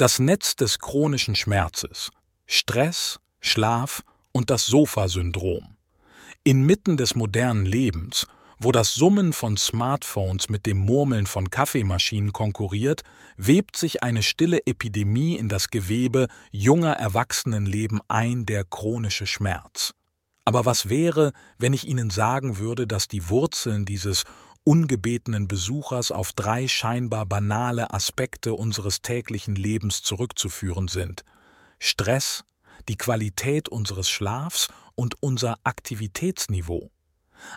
Das Netz des chronischen Schmerzes, Stress, Schlaf und das Sofa-Syndrom. Inmitten des modernen Lebens, wo das Summen von Smartphones mit dem Murmeln von Kaffeemaschinen konkurriert, webt sich eine stille Epidemie in das Gewebe junger Erwachsenenleben ein, der chronische Schmerz. Aber was wäre, wenn ich Ihnen sagen würde, dass die Wurzeln dieses ungebetenen Besuchers auf drei scheinbar banale Aspekte unseres täglichen Lebens zurückzuführen sind Stress, die Qualität unseres Schlafs und unser Aktivitätsniveau.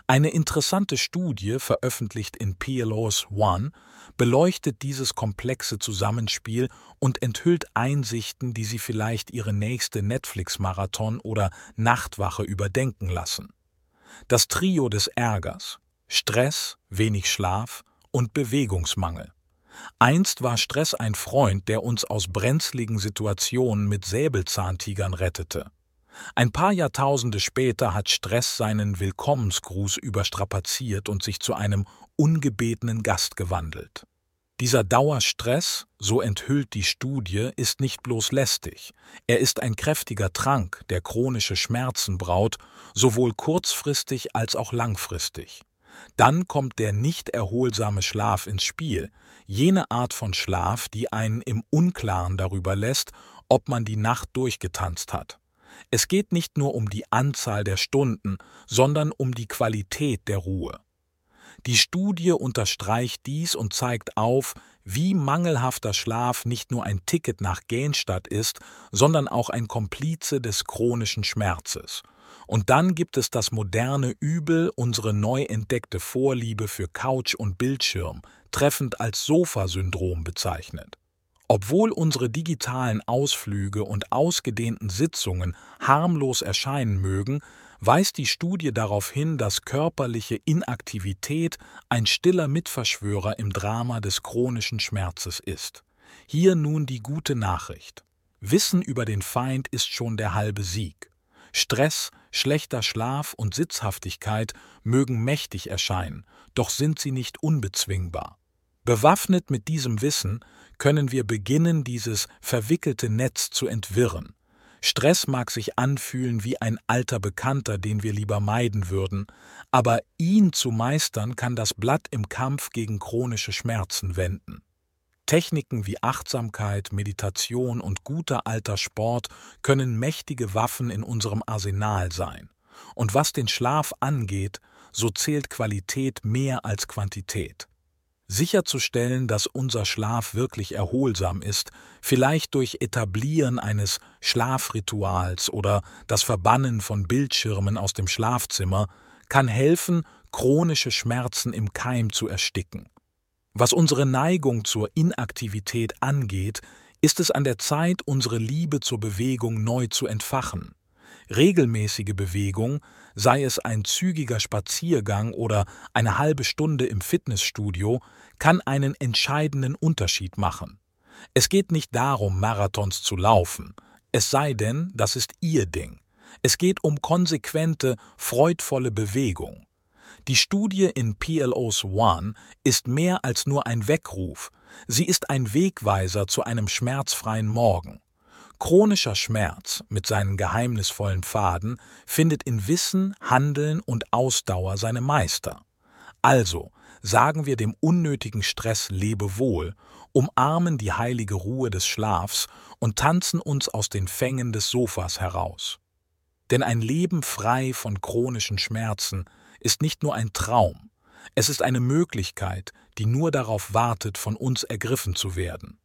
Eine interessante Studie, veröffentlicht in PLOS One, beleuchtet dieses komplexe Zusammenspiel und enthüllt Einsichten, die Sie vielleicht Ihre nächste Netflix-Marathon oder Nachtwache überdenken lassen. Das Trio des Ärgers Stress, wenig Schlaf und Bewegungsmangel. Einst war Stress ein Freund, der uns aus brenzligen Situationen mit Säbelzahntigern rettete. Ein paar Jahrtausende später hat Stress seinen Willkommensgruß überstrapaziert und sich zu einem ungebetenen Gast gewandelt. Dieser Dauerstress, so enthüllt die Studie, ist nicht bloß lästig, er ist ein kräftiger Trank, der chronische Schmerzen braut, sowohl kurzfristig als auch langfristig. Dann kommt der nicht erholsame Schlaf ins Spiel, jene Art von Schlaf, die einen im Unklaren darüber lässt, ob man die Nacht durchgetanzt hat. Es geht nicht nur um die Anzahl der Stunden, sondern um die Qualität der Ruhe. Die Studie unterstreicht dies und zeigt auf, wie mangelhafter Schlaf nicht nur ein Ticket nach Gähnstadt ist, sondern auch ein Komplize des chronischen Schmerzes. Und dann gibt es das moderne Übel, unsere neu entdeckte Vorliebe für Couch und Bildschirm, treffend als Sofa-Syndrom bezeichnet. Obwohl unsere digitalen Ausflüge und ausgedehnten Sitzungen harmlos erscheinen mögen, weist die Studie darauf hin, dass körperliche Inaktivität ein stiller Mitverschwörer im Drama des chronischen Schmerzes ist. Hier nun die gute Nachricht. Wissen über den Feind ist schon der halbe Sieg. Stress, schlechter Schlaf und Sitzhaftigkeit mögen mächtig erscheinen, doch sind sie nicht unbezwingbar. Bewaffnet mit diesem Wissen können wir beginnen, dieses verwickelte Netz zu entwirren. Stress mag sich anfühlen wie ein alter Bekannter, den wir lieber meiden würden, aber ihn zu meistern kann das Blatt im Kampf gegen chronische Schmerzen wenden. Techniken wie Achtsamkeit, Meditation und guter alter Sport können mächtige Waffen in unserem Arsenal sein. Und was den Schlaf angeht, so zählt Qualität mehr als Quantität. Sicherzustellen, dass unser Schlaf wirklich erholsam ist, vielleicht durch Etablieren eines Schlafrituals oder das Verbannen von Bildschirmen aus dem Schlafzimmer, kann helfen, chronische Schmerzen im Keim zu ersticken. Was unsere Neigung zur Inaktivität angeht, ist es an der Zeit, unsere Liebe zur Bewegung neu zu entfachen. Regelmäßige Bewegung, sei es ein zügiger Spaziergang oder eine halbe Stunde im Fitnessstudio, kann einen entscheidenden Unterschied machen. Es geht nicht darum, Marathons zu laufen, es sei denn, das ist Ihr Ding. Es geht um konsequente, freudvolle Bewegung. Die Studie in PLOS One ist mehr als nur ein Weckruf, sie ist ein Wegweiser zu einem schmerzfreien Morgen. Chronischer Schmerz mit seinen geheimnisvollen Pfaden findet in Wissen, Handeln und Ausdauer seine Meister. Also sagen wir dem unnötigen Stress Lebewohl, umarmen die heilige Ruhe des Schlafs und tanzen uns aus den Fängen des Sofas heraus. Denn ein Leben frei von chronischen Schmerzen ist nicht nur ein Traum, es ist eine Möglichkeit, die nur darauf wartet, von uns ergriffen zu werden.